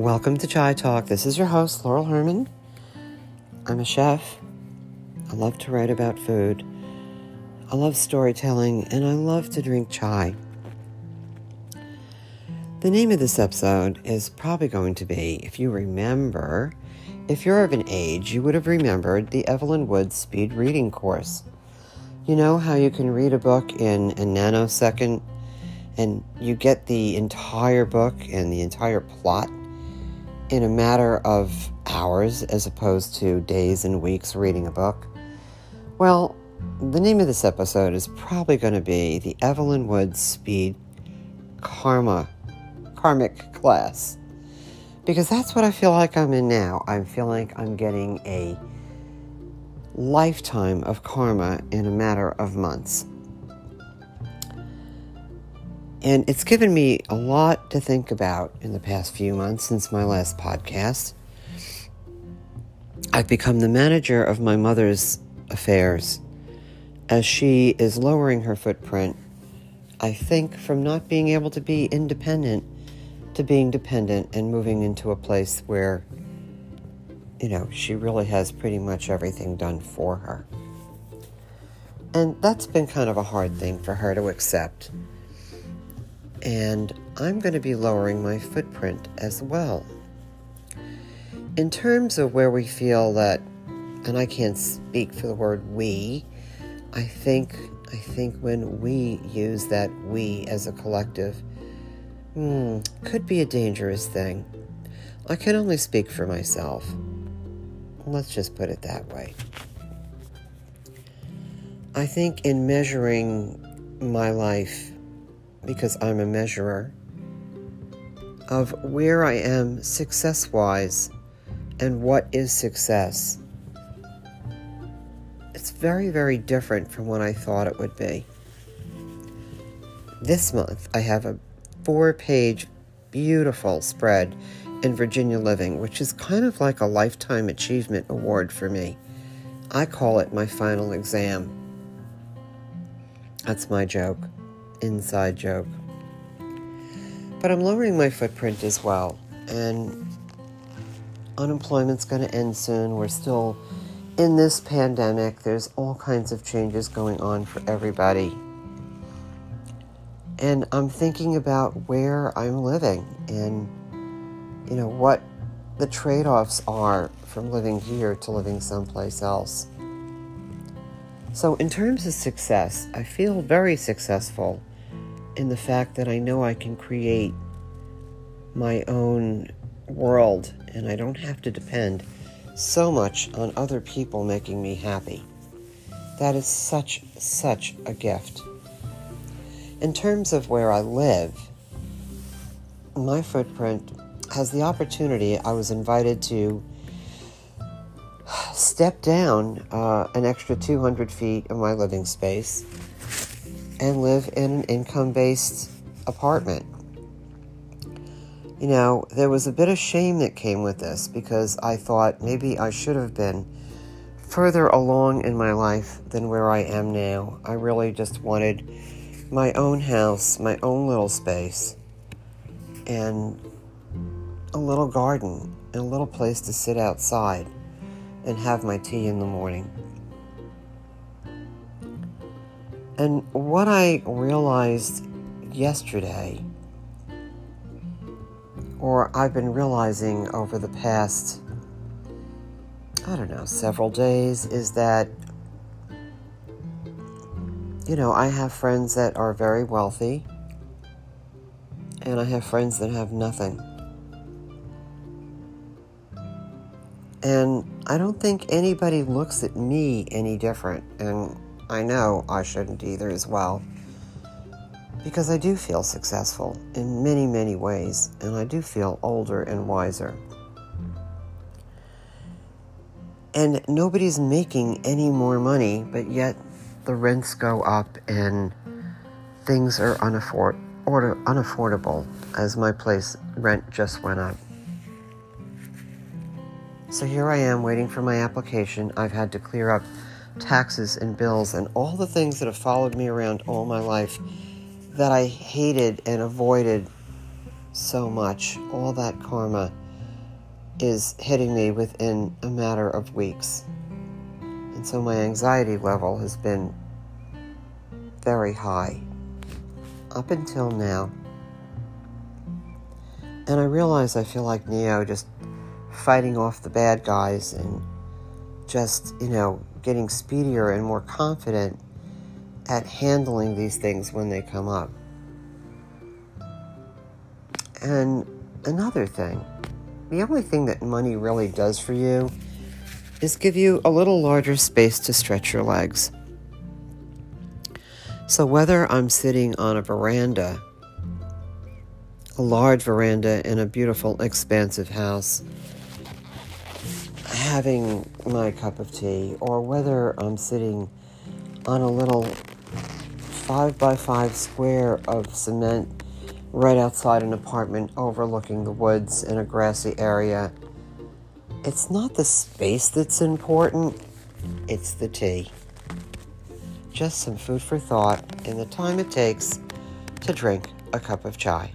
Welcome to Chai Talk. This is your host, Laurel Herman. I'm a chef. I love to write about food. I love storytelling, and I love to drink chai. The name of this episode is probably going to be, if you remember, if you're of an age, you would have remembered the Evelyn Wood speed reading course. You know how you can read a book in a nanosecond and you get the entire book and the entire plot in a matter of hours as opposed to days and weeks reading a book? Well, the name of this episode is probably going to be the Evelyn Wood Speed Karma Karmic class. Because that's what I feel like I'm in now. I feel like I'm getting a lifetime of karma in a matter of months. And it's given me a lot to think about in the past few months since my last podcast. I've become the manager of my mother's affairs as she is lowering her footprint. I think from not being able to be independent to being dependent and moving into a place where, you know, she really has pretty much everything done for her. And that's been kind of a hard thing for her to accept and I'm going to be lowering my footprint as well. In terms of where we feel that, and I can't speak for the word we, I think I think when we use that we as a collective, hmm, could be a dangerous thing. I can only speak for myself. Let's just put it that way. I think in measuring my life because I'm a measurer of where I am success wise and what is success. It's very, very different from what I thought it would be. This month, I have a four page, beautiful spread in Virginia Living, which is kind of like a lifetime achievement award for me. I call it my final exam. That's my joke inside joke. But I'm lowering my footprint as well, and unemployment's going to end soon. We're still in this pandemic, there's all kinds of changes going on for everybody. And I'm thinking about where I'm living and, you know, what the trade offs are from living here to living someplace else. So, in terms of success, I feel very successful in the fact that I know I can create my own world and I don't have to depend so much on other people making me happy. That is such, such a gift. In terms of where I live, my footprint has the opportunity. I was invited to step down uh, an extra 200 feet of my living space and live in an income based apartment. You know, there was a bit of shame that came with this because I thought maybe I should have been further along in my life than where I am now. I really just wanted my own house, my own little space, and a little garden, and a little place to sit outside and have my tea in the morning. And what I realized yesterday, or I've been realizing over the past, I don't know, several days, is that, you know, I have friends that are very wealthy, and I have friends that have nothing. And I don't think anybody looks at me any different. And I know I shouldn't either as well. Because I do feel successful in many, many ways, and I do feel older and wiser. And nobody's making any more money, but yet the rents go up and things are unafford- order- unaffordable as my place rent just went up. So here I am waiting for my application. I've had to clear up taxes and bills and all the things that have followed me around all my life that I hated and avoided so much, all that karma is hitting me within a matter of weeks. And so my anxiety level has been very high up until now. And I realize I feel like Neo just fighting off the bad guys and just, you know, getting speedier and more confident at handling these things when they come up. And another thing, the only thing that money really does for you is give you a little larger space to stretch your legs. So, whether I'm sitting on a veranda, a large veranda in a beautiful, expansive house, having my cup of tea, or whether I'm sitting on a little five by five square of cement right outside an apartment overlooking the woods in a grassy area, it's not the space that's important, it's the tea. Just some food for thought in the time it takes to drink a cup of chai.